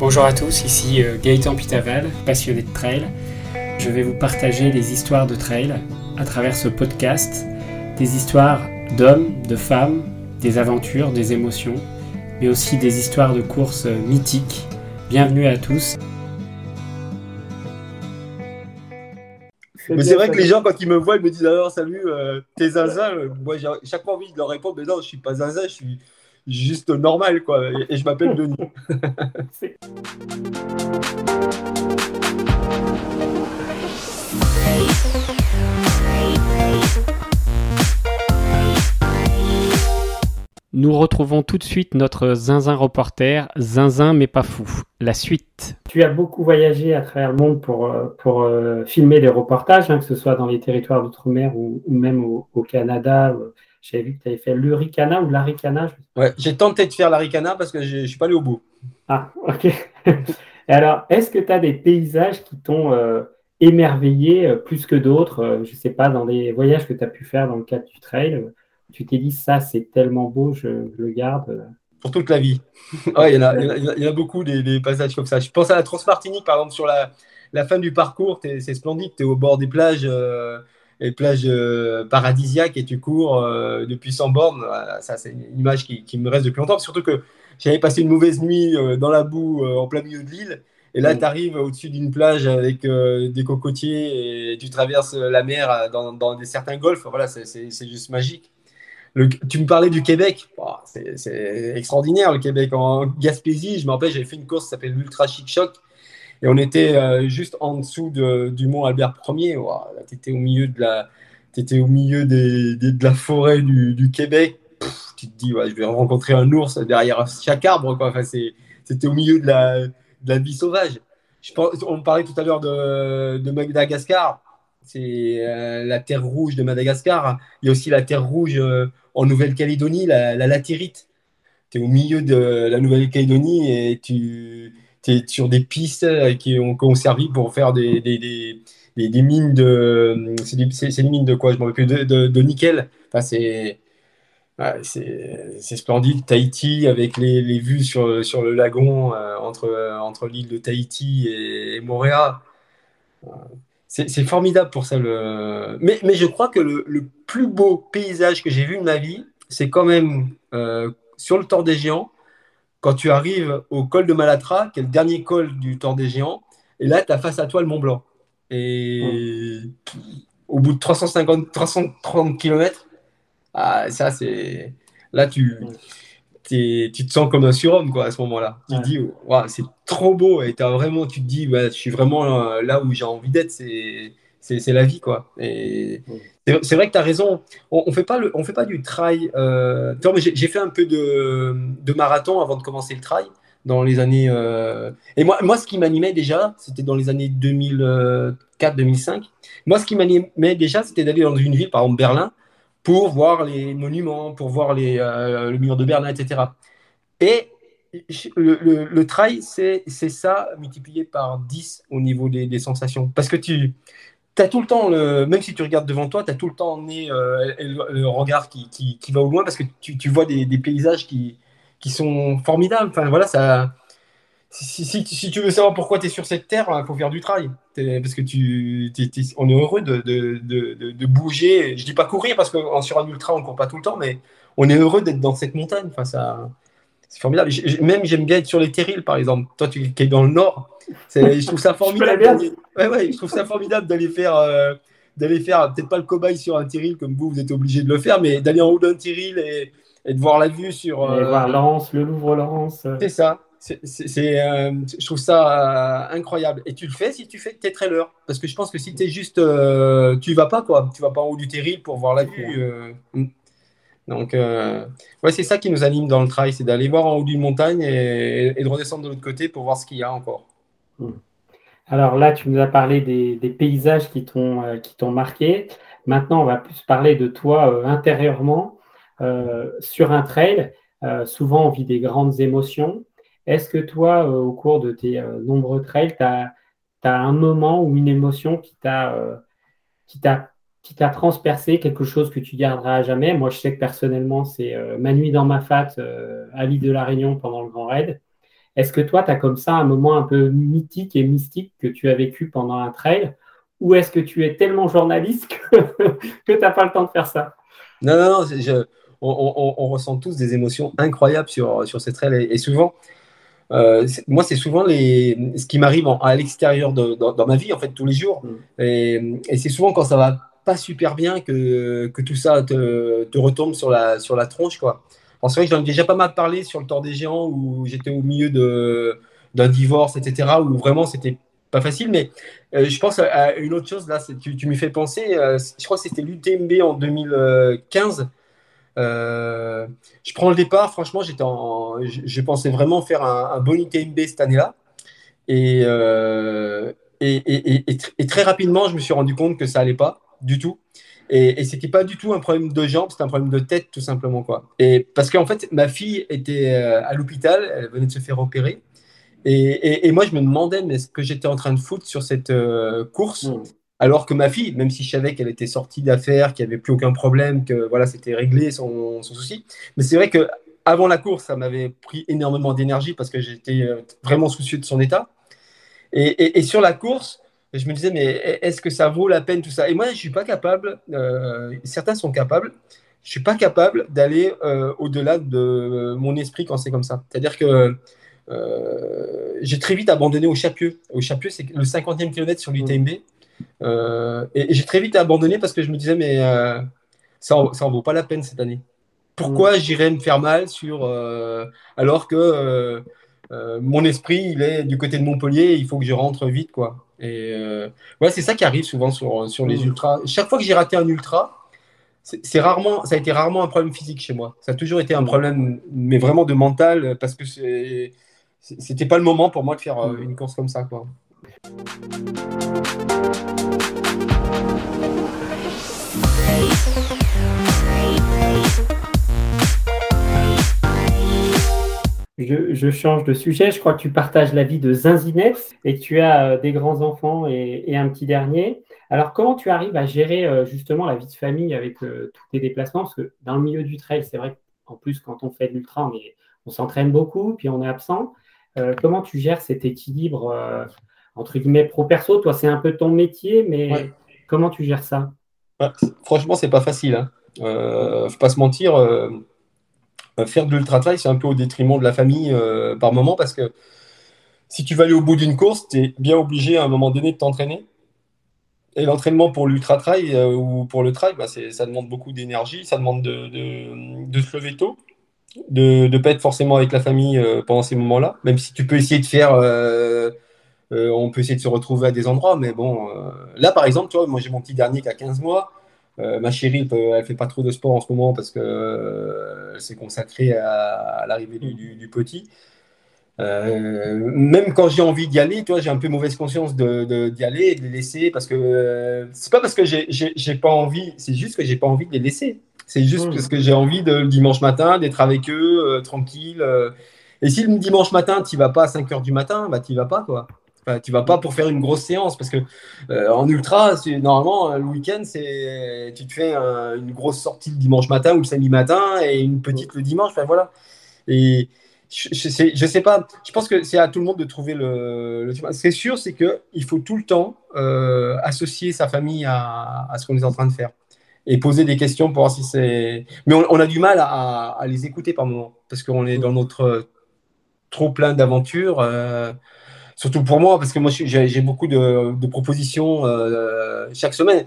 Bonjour à tous, ici euh, Gaëtan Pitaval, passionné de trail. Je vais vous partager des histoires de trail à travers ce podcast, des histoires d'hommes, de femmes, des aventures, des émotions, mais aussi des histoires de courses mythiques. Bienvenue à tous. Mais c'est vrai que les gens, quand ils me voient, ils me disent alors salut, euh, t'es zinzin. Moi, j'ai chaque fois envie de leur répondre, mais non, je suis pas zinzin, je suis juste normal, quoi. Et, je m'appelle Denis. Nous retrouvons tout de suite notre zinzin reporter, zinzin mais pas fou. La suite. Tu as beaucoup voyagé à travers le monde pour, euh, pour euh, filmer des reportages, hein, que ce soit dans les territoires d'outre-mer ou, même au, Canada. Euh, j'avais vu que tu avais fait l'Uricana ou l'Aricana. Ouais, j'ai tenté de faire l'Aricana parce que je ne suis pas allé au bout. Ah, ok. Alors, est-ce que tu as des paysages qui t'ont émerveillé plus que d'autres Je ne sais pas, dans les voyages que tu as pu faire dans le cadre du trail tu t'es dit ça c'est tellement beau, je, le garde Pour toute la vie. il, y en a, beaucoup des, passages comme ça. Je pense à la Transmartinique, par exemple, sur la, la fin du parcours, c'est splendide, tu es au bord des plages, euh, les plages euh, paradisiaques et tu cours euh, depuis 100 bornes. ça, c'est une image qui, me reste depuis longtemps, surtout que j'avais passé une mauvaise nuit dans la boue en plein milieu de l'île. Et là, mm. tu arrives au-dessus d'une plage avec des cocotiers et tu traverses la mer dans, dans des certains golfs. Voilà, c'est juste magique tu me parlais du Québec. c'est extraordinaire, le Québec. En Gaspésie, je me rappelle, j'avais fait une course qui s'appelle l'Ultra Chic Shock. Et on était euh, juste en dessous du mont Albert Ier. tu étais au milieu, de la, étais au milieu de la forêt du, Québec. tu te dis, je vais rencontrer un ours derrière chaque arbre. C'était au milieu de la, de la vie sauvage. Je on parlait tout à l'heure de, de Madagascar c'est euh, la terre rouge de Madagascar. Il y a aussi la terre rouge euh, en Nouvelle-Calédonie, la, latérite. Tu es au milieu de la Nouvelle-Calédonie et tu es sur des pistes qui ont, qui ont servi pour faire des, des, des, des mines de. C'est des, mines de quoi? Je m'en rappelle plus, de, de, nickel. Enfin, c'est. c'est splendide. Tahiti, avec les, les, vues sur, sur le lagon euh, entre, entre l'île de Tahiti et, et Montréal c'est formidable pour ça. Le... Mais, mais je crois que le, le plus beau paysage que j'ai vu de ma vie, c'est quand même euh, sur le Tour des Géants, quand tu arrives au col de Malatra, qui est le dernier col du Tour des Géants, et là, tu as face à toi le Mont Blanc. Et au bout de 350, 330 km, ah, ça, c'est. Là, tu tu te sens comme un surhomme quoi, à ce moment-là. Tu te dis, c'est trop beau et as vraiment, tu te dis, je suis vraiment là où j'ai envie d'être, c'est, c'est, la vie. quoi. Et c'est, vrai que tu as raison, on ne fait, pas on fait pas du trail. Euh... J'ai fait un peu de, de, marathon avant de commencer le trail dans les années. Euh, et moi, moi, ce qui m'animait déjà, c'était dans les années 2004-2005. Moi, ce qui m'animait déjà, c'était d'aller dans une ville, par exemple Berlin, pour voir les monuments, pour voir les, euh, le mur de Berlin, etc. Et le, le, trail, c'est ça multiplié par 10 au niveau des, sensations. Parce que tu as tout le temps, le, même si tu regardes devant toi, tu as tout le temps nez, euh, le, regard qui, qui, qui, va au loin parce que tu, tu vois des, des, paysages qui, qui sont formidables. Enfin, voilà, ça, si, si, tu veux savoir pourquoi tu es sur cette terre, il faut faire du trail. Parce que tu, on est heureux de, de, de, de, bouger. Je dis pas courir parce que sur un ultra, on court pas tout le temps, mais on est heureux d'être dans cette montagne. Enfin, ça, c'est formidable. Même j'aime bien être sur les terrils, par exemple. Toi, tu es dans le nord. Je trouve ça formidable. ouais, ouais, je trouve ça formidable d'aller faire. Euh, d'aller faire peut-être pas le cobaye sur un terril comme vous, vous êtes obligé de le faire, mais d'aller en haut d'un terril et, et, de voir la vue sur. Euh... voir Lens, le Louvre-Lens. C'est ça c'est, euh, je trouve ça euh, incroyable. Et tu le fais si tu fais tes trailers? Parce que je pense que si tu es juste. Tu vas pas, quoi. Tu vas pas en haut du terril pour voir la vue. Donc, ouais, c'est ça qui nous anime dans le trail c'est d'aller voir en haut d'une montagne et, de redescendre de l'autre côté pour voir ce qu'il y a encore. Hmm. Alors là, tu nous as parlé des, paysages qui t'ont, qui t'ont marqué. Maintenant, on va plus parler de toi intérieurement. sur un trail, souvent on vit des grandes émotions. Est-ce que toi, euh, au cours de tes euh, nombreux trails, tu as, un moment ou une émotion qui t'a euh, qui t'a transpercé, quelque chose que tu garderas à jamais. Moi, je sais que personnellement, c'est ma nuit dans ma fat à l'île de la Réunion pendant le Grand Raid. Est-ce que toi, tu as comme ça un moment un peu mythique et mystique que tu as vécu pendant un trail? Ou est-ce que tu es tellement journaliste que, tu n'as pas le temps de faire ça? Non, non, non. on, ressent tous des émotions incroyables sur, sur ces trails. Et, souvent, euh, moi, c'est souvent les, ce qui m'arrive à l'extérieur de, dans, ma vie, en fait, tous les jours. Mm. Et, et c'est souvent quand ça va pas super bien que, que tout ça te, te, retombe sur la, sur la tronche, quoi. C'est vrai que j'en ai déjà pas mal parlé sur le Tour des Géants où j'étais au milieu d'un divorce, etc., où vraiment c'était pas facile. Mais euh, je pense à une autre chose, là, tu, tu m'y fais penser. Euh, je crois que c'était l'UTMB en 2015. Euh, je prends le départ, franchement, j'étais en, je, pensais vraiment faire un, bon UTMB cette année-là. Et, et, et, et, très rapidement, je me suis rendu compte que ça allait pas du tout. Et, et c'était pas du tout un problème de jambes, c'était un problème de tête, tout simplement. Quoi. Et parce qu'en fait, ma fille était euh, à l'hôpital, elle venait de se faire opérer. Et, et moi, je me demandais mais ce que j'étais en train de foutre sur cette euh, course? Mm. Alors que ma fille, même si je savais qu'elle était sortie d'affaires, qu'il n'y avait plus aucun problème, que voilà, c'était réglé son, son, souci. Mais c'est vrai que avant la course, ça m'avait pris énormément d'énergie parce que j'étais euh, vraiment soucieux de son état. Et, et, sur la course, je me disais, mais est-ce que ça vaut la peine tout ça? Et moi, je ne suis pas capable, euh, certains sont capables, je ne suis pas capable d'aller euh, au-delà de mon esprit quand c'est comme ça. C'est-à-dire que euh, j'ai très vite abandonné au Chapieux. Au Chapieux, c'est le 50e kilomètre sur l'UTMB. et, j'ai très vite abandonné parce que je me disais, mais ça n'en vaut pas la peine cette année. Pourquoi mm. j'irais me faire mal sur, alors que mon esprit, il est du côté de Montpellier, il faut que je rentre vite, quoi. Et euh, ouais, c'est ça qui arrive souvent sur, sur les mm. ultras. Chaque fois que j'ai raté un ultra, c'est rarement, ça a été rarement un problème physique chez moi. Ça a toujours été un problème, mais vraiment de mental, parce que c'était pas le moment pour moi de faire euh, une course comme ça, quoi. Je, change de sujet. Je crois que tu partages la vie de Zinzinef et tu as euh, des grands-enfants et, un petit dernier. Alors, comment tu arrives à gérer euh, justement la vie de famille avec euh, tous tes déplacements? Parce que dans le milieu du trail, c'est vrai qu'en plus, quand on fait de l'ultra, on, on s'entraîne beaucoup, puis on est absent. comment tu gères cet équilibre entre guillemets pro-perso Toi, c'est un peu ton métier, mais comment tu gères ça? Franchement, c'est pas facile. Hein. faut pas se mentir faire de l'ultra-trail, c'est un peu au détriment de la famille euh, par moment parce que si tu vas aller au bout d'une course, tu es bien obligé à un moment donné de t'entraîner. Et l'entraînement pour l'ultra-trail euh, ou pour le trail, bah, ça demande beaucoup d'énergie, ça demande de, se lever tôt, de ne pas être forcément avec la famille pendant ces moments-là, même si tu peux essayer de faire. on peut essayer de se retrouver à des endroits, mais bon, là par exemple, moi j'ai mon petit dernier qui a 15 mois. Euh, ma chérie, elle, ne fait pas trop de sport en ce moment parce qu'elle euh, s'est consacrée à, l'arrivée du, petit. Euh, même quand j'ai envie d'y aller, toi, j'ai un peu mauvaise conscience d'y de, d'y aller et de les laisser parce que c'est pas parce que j'ai pas envie, c'est juste que j'ai pas envie de les laisser. C'est juste mmh. parce que j'ai envie de, le dimanche matin d'être avec eux, tranquille. et si le dimanche matin, tu vas pas à 5 heures du matin, bah tu vas pas quoi. Tu vas pas pour faire une grosse séance parce que euh, en ultra, normalement le week-end, c'est tu te fais une grosse sortie le dimanche matin ou le samedi matin et une petite le dimanche. Enfin voilà. Et je, je, sais, je sais pas. Je pense que c'est à tout le monde de trouver le. le c'est sûr, c'est que il faut tout le temps euh, associer sa famille à, à ce qu'on est en train de faire et poser des questions pour voir si c'est. Mais on, a du mal à, à, les écouter par moment parce qu'on est dans notre trop plein d'aventures. Euh, surtout pour moi, parce que moi j'ai beaucoup de, propositions euh, chaque semaine.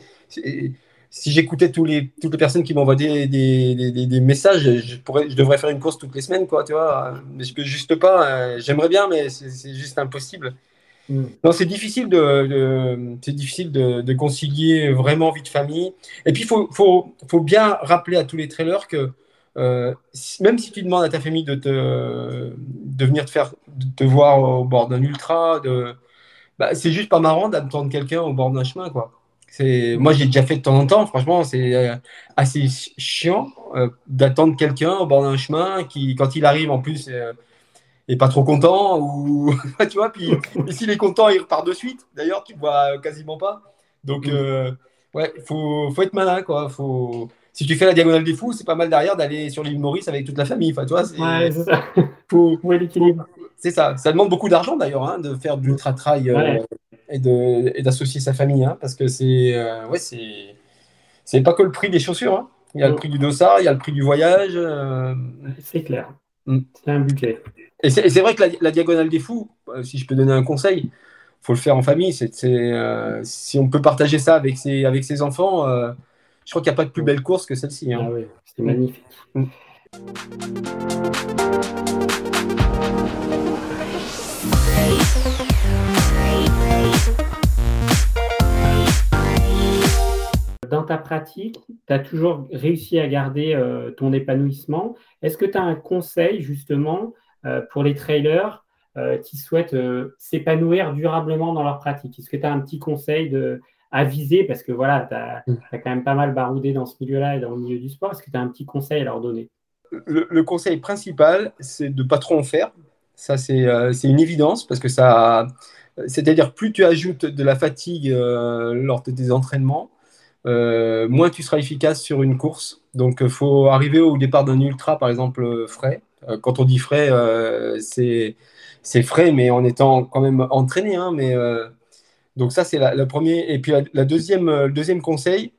Si j'écoutais les, toutes les personnes qui m'envoient des, des, messages, je, pourrais, je devrais faire une course toutes les semaines, quoi, tu vois. Mais je peux juste pas. Euh, j'aimerais bien, mais c'est juste impossible. Mm. Non, c'est difficile de, c'est difficile de, concilier vraiment vie de famille. Et puis il faut, faut, faut, bien rappeler à tous les trailers que euh, même si tu demandes à ta famille de, te, de venir te faire te voir au bord d'un ultra, de, bah, c'est juste pas marrant d'attendre quelqu'un au bord d'un chemin, quoi. C'est, moi, j'ai déjà fait de temps en temps. Franchement, c'est euh, assez chiant euh, d'attendre quelqu'un au bord d'un chemin qui, quand il arrive, en plus, est pas trop content ou tu vois. Puis, s'il est content, il repart de suite. D'ailleurs, tu vois quasiment pas. Donc, mm. ouais, faut, faut être malin, quoi. Faut si tu fais la diagonale des fous, c'est pas mal derrière d'aller sur l'île Maurice avec toute la famille. Enfin, toi, c'est. Ouais, ça. Faut, l'équilibre. c'est ça. Ça demande beaucoup d'argent d'ailleurs hein, de faire de l'ultra-trail et d'associer sa famille, hein, parce que c'est ouais, c'est pas que le prix des chaussures. Hein. Il y a le prix du dossard, il y a le prix du voyage. C'est clair. Mm. C'est un budget. Et c'est vrai que la, diagonale des fous, si je peux donner un conseil, faut le faire en famille. C'est, si on peut partager ça avec ses, avec ses enfants, je crois qu'il n'y a pas de plus belle course que celle-ci. Hein. Ah oui, c'est magnifique. Dans ta pratique, tu as toujours réussi à garder euh, ton épanouissement. Est-ce que tu as un conseil justement euh, pour les trailers euh, qui souhaitent s'épanouir durablement dans leur pratique? Est-ce que tu as un petit conseil de, à viser Parce que voilà, tu as, mm. quand même pas mal baroudé dans ce milieu-là et dans le milieu du sport. Est-ce que tu as un petit conseil à leur donner? Le, conseil principal, c'est de ne pas trop en faire. Ça, euh, c'est une évidence parce que ça. C'est-à-dire, plus tu ajoutes de la fatigue euh, lors de tes entraînements, euh, moins tu seras efficace sur une course. Donc, il faut arriver au départ d'un ultra, par exemple, frais. quand on dit frais, c'est frais, mais en étant quand même entraîné. Hein, mais donc ça, c'est le premier. Et puis la, deuxième, le deuxième conseil,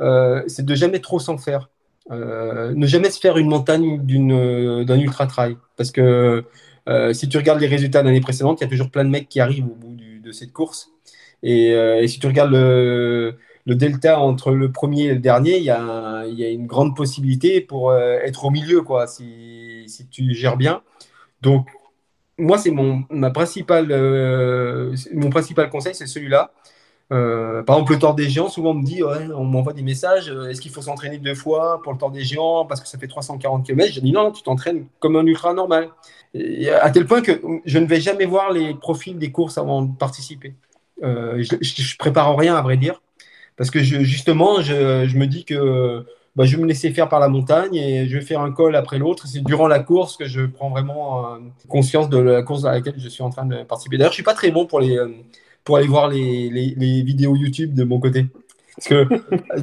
euh, c'est de jamais trop s'en faire. Euh, ne jamais se faire une montagne d'un ultra trail. Parce que euh, si tu regardes les résultats de l'année précédente, il y a toujours plein de mecs qui arrivent au bout de cette course. Et, si tu regardes le, delta entre le premier et le dernier, il y a, il y a une grande possibilité pour être au milieu, quoi, si, si tu gères bien. Donc, moi, c'est mon, ma principale, euh, mon principal conseil, c'est celui-là. Euh, par exemple, le tort des géants, souvent on me dit, on m'envoie des messages, euh, est-ce qu'il faut s'entraîner deux fois pour le tort des géants parce que ça fait 340 km Je dis non, tu t'entraînes comme un ultra normal. à tel point que je ne vais jamais voir les profils des courses avant de participer. je, ne prépare rien, à vrai dire, parce que justement, je, me dis que bah, je vais me laisser faire par la montagne et je vais faire un col après l'autre. C'est durant la course que je prends vraiment euh, conscience de la course à laquelle je suis en train de participer. D'ailleurs, je suis pas très bon pour, les, euh, pour aller voir les, les, vidéos YouTube de mon côté. Parce que,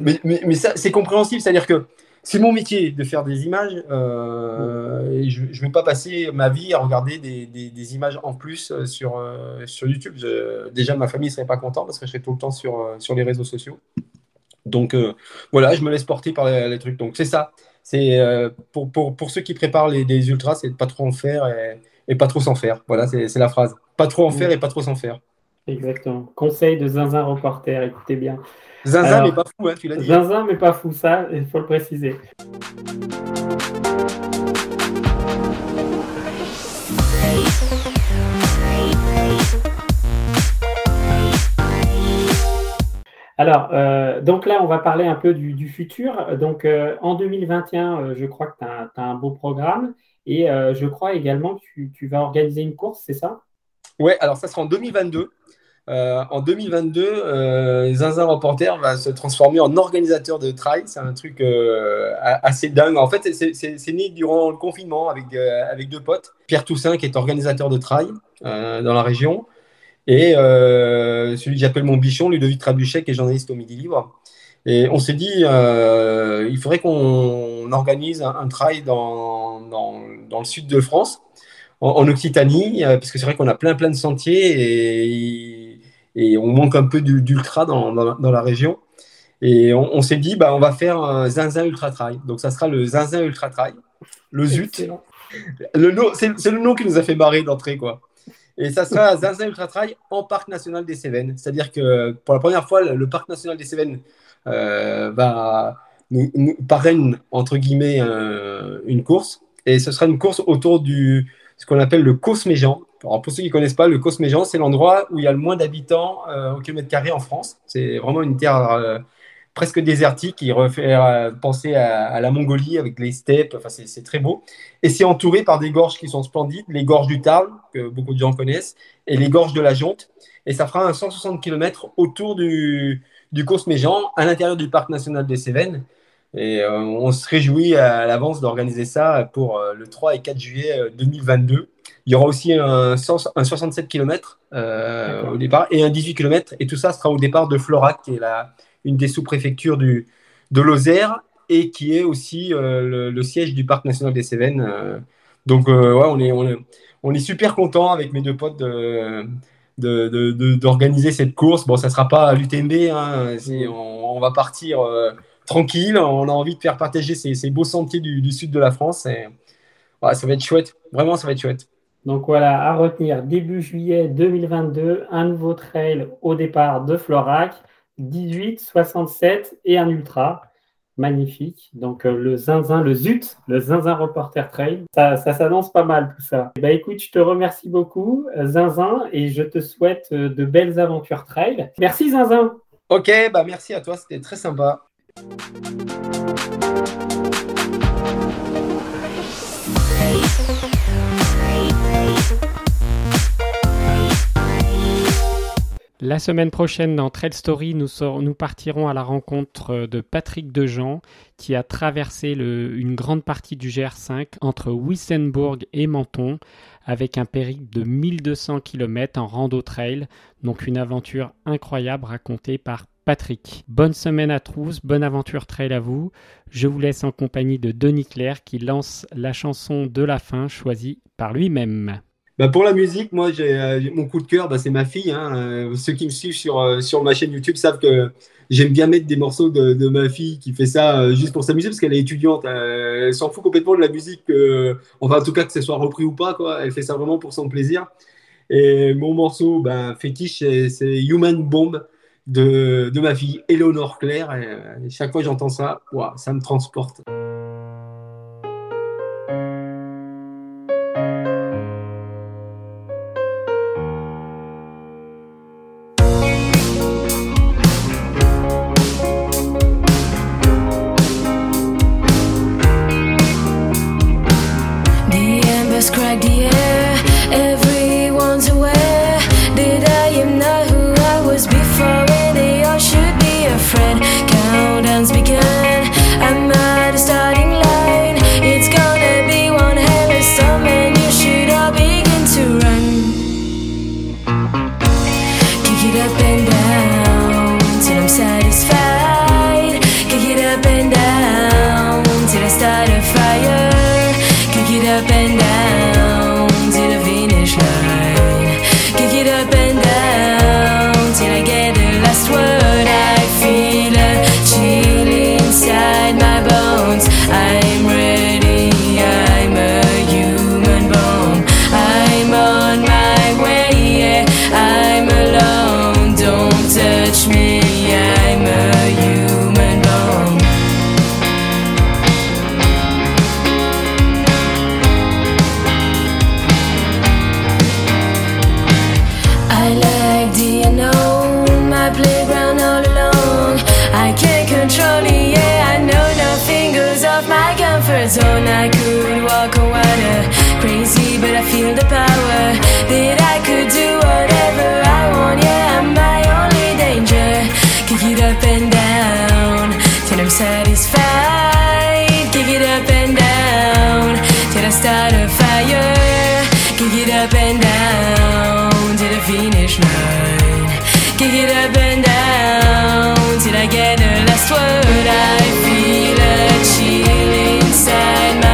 mais, mais, ça, c'est compréhensible. C'est-à-dire que c'est mon métier de faire des images. Euh, et je ne vais pas passer ma vie à regarder des, des, des images en plus sur, sur YouTube. déjà, ma famille ne serait pas contente parce que je serais tout le temps sur, sur les réseaux sociaux. Donc euh, voilà, je me laisse porter par les, trucs. Donc c'est ça. C'est euh, pour, pour, pour, ceux qui préparent les, des ultras, c'est pas trop en faire et, pas trop s'en faire. Voilà, c'est la phrase. Pas trop en faire et pas trop s'en faire. Exactement. Conseil de Zinzin reporter, écoutez bien. Zinzin, mais pas fou, hein, tu l'as dit. Zinzin, mais pas fou, ça, il faut le préciser. Alors, euh, donc là, on va parler un peu du, futur. Donc, euh, en 2021, euh, je crois que tu as, un beau programme et je crois également que tu, vas organiser une course, c'est ça? Oui, alors ça sera en 2022. en 2022, Zinzin Reporter va se transformer en organisateur de trail. C'est un truc assez dingue. En fait, c'est né durant le confinement avec, avec deux potes. Pierre Toussaint, qui est organisateur de trail dans la région, et euh, celui que j'appelle mon bichon, Ludovic Trabuchet, qui est journaliste au Midi Libre. Et on s'est dit, euh, il faudrait qu'on organise un, trail dans, dans, dans, le sud de France, en, Occitanie, euh, parce que c'est vrai qu'on a plein plein de sentiers et, et on manque un peu d'ultra dans, dans, la région. Et on, s'est dit, bah, on va faire un Zinzin Ultra Trail. Donc ça sera le Zinzin Ultra Trail, le ZUT. C'est le nom qui nous a fait barrer d'entrée, quoi. Et ça sera Zinzin Ultra Trail en Parc National des Cévennes. C'est-à-dire que pour la première fois, le Parc National des Cévennes euh, va nous, parraine, entre guillemets, euh, une course. Et ce sera une course autour du ce qu'on appelle le Cosméjean. Alors pour ceux qui ne connaissent pas, le Cosméjean, c'est l'endroit où il y a le moins d'habitants euh, au kilomètre carré en France. C'est vraiment une terre presque désertique, qui refait euh, penser à, la Mongolie avec les steppes, enfin c'est très beau. Et c'est entouré par des gorges qui sont splendides, les gorges du Tarn, que beaucoup de gens connaissent, et les gorges de la Jonte. Et ça fera un 160 km autour du, du Cosméjean, à l'intérieur du parc national des Cévennes. Et euh, on se réjouit à, l'avance d'organiser ça pour euh, le 3 et 4 juillet 2022. Il y aura aussi un, un 67 km au départ et un 18 km. Et tout ça sera au départ de Florac, qui est la, une des sous-préfectures de Lozère et qui est aussi euh, le, siège du parc national des Cévennes. Euh, Donc, ouais, on est, on est, on est super content avec mes deux potes de d'organiser cette course. Bon, ça ne sera pas à l'UTMB, hein, on, on, va partir tranquille. On a envie de faire partager ces, beaux sentiers du, sud de la France. Et, ça va être chouette. Vraiment, ça va être chouette. Donc voilà, à retenir, début juillet 2022, un nouveau trail au départ de Florac, 18, 67 et un ultra. Magnifique. Donc euh, le zinzin, le zut, le zinzin reporter trail, ça, ça s'annonce pas mal tout ça. Bah écoute, je te remercie beaucoup, zinzin, et je te souhaite euh, de belles aventures trail. Merci zinzin. Ok, bah merci à toi, c'était très sympa. La semaine prochaine, dans Trail Story, nous, partirons à la rencontre de Patrick Dejean, qui a traversé une grande partie du GR5 entre Wissembourg et Menton, avec un périple de 1200 km en rando trail, donc une aventure incroyable racontée par Patrick. Bonne semaine à tous, bonne aventure trail à vous. Je vous laisse en compagnie de Denis Claire qui lance la chanson de la fin choisie par lui-même. Bah pour la musique, moi, j'ai euh, mon coup de cœur, bah, c'est ma fille. Hein. Euh, ceux qui me suivent sur, euh, sur ma chaîne YouTube savent que j'aime bien mettre des morceaux de, de, ma fille qui fait ça juste pour s'amuser parce qu'elle est étudiante. elle s'en fout complètement de la musique, enfin, en tout cas que ce soit repris ou pas. Quoi. Elle fait ça vraiment pour son plaisir. Et mon morceau ben, fétiche, c'est Human Bomb de, de ma fille Eleonore Claire. Et, chaque fois que j'entends ça, ça me transporte. Satisfied. zone I could walk on water Crazy but I feel the power That I could do whatever I want. Yeah, I'm my only danger. Kick it up and down Till I'm satisfied. Kick it up and down Till I start a fire. Kick it up and down Till the finish line Kick it up and down till I get the last word. I feel a chill inside my.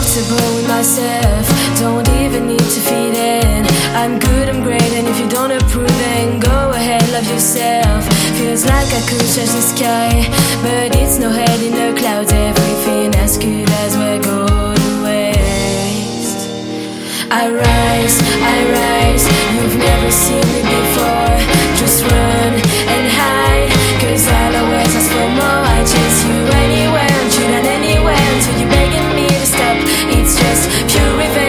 comfortable with myself. Don't even need to feed in. I'm good, I'm great, and if you don't approve, then go ahead, love yourself. Feels like I could touch the sky, but it's no head in the clouds. Everything as good as we're going waste. I rise, I rise. You've never seen me before. Just run. just purified.